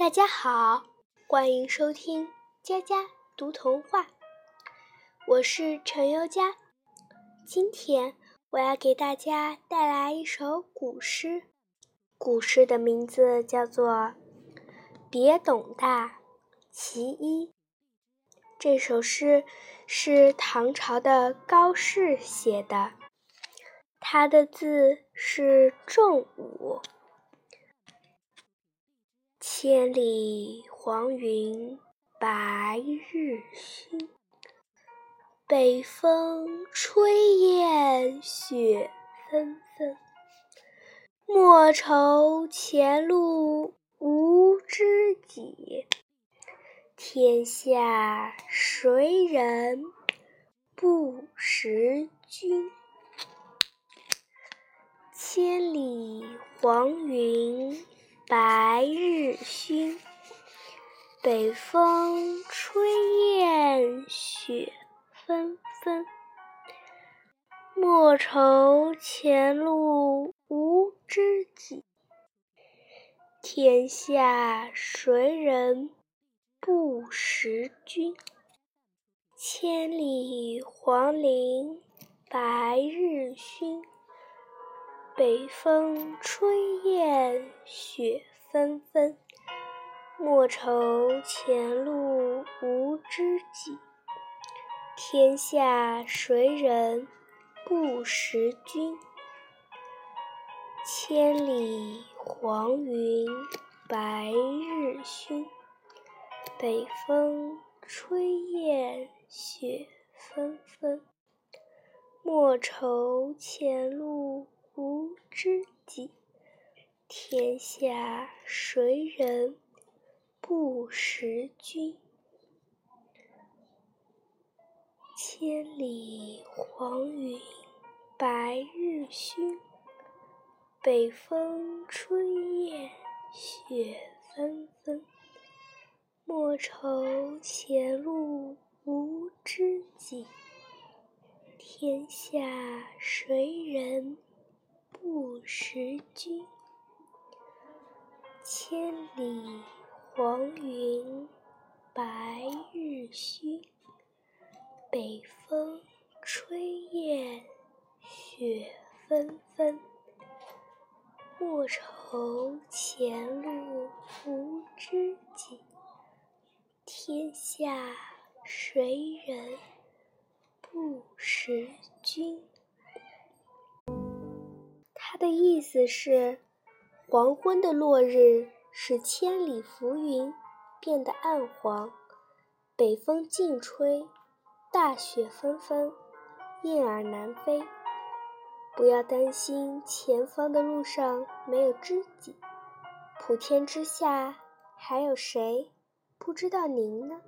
大家好，欢迎收听佳佳读童话。我是陈优佳，今天我要给大家带来一首古诗，古诗的名字叫做《别董大其一》。这首诗是唐朝的高适写的，他的字是仲武。千里黄云白日曛，北风吹雁雪纷纷。莫愁前路无知己，天下谁人不识君？千里黄云。白日，北风吹雁雪纷纷。莫愁前路无知己，天下谁人不识君？千里黄陵白日曛。北风吹雁雪纷纷，莫愁前路无知己，天下谁人不识君？千里黄云白日曛，北风吹雁雪纷纷，莫愁前路。无知己，天下谁人不识君？千里黄云白日曛，北风吹雁雪纷纷。莫愁前路无知己，天下谁人？不识君，千里黄云白日曛，北风吹雁雪纷纷。莫愁前路无知己，天下谁人不识君？他的意思是，黄昏的落日使千里浮云变得暗黄，北风劲吹，大雪纷纷，雁儿南飞。不要担心前方的路上没有知己，普天之下还有谁不知道您呢？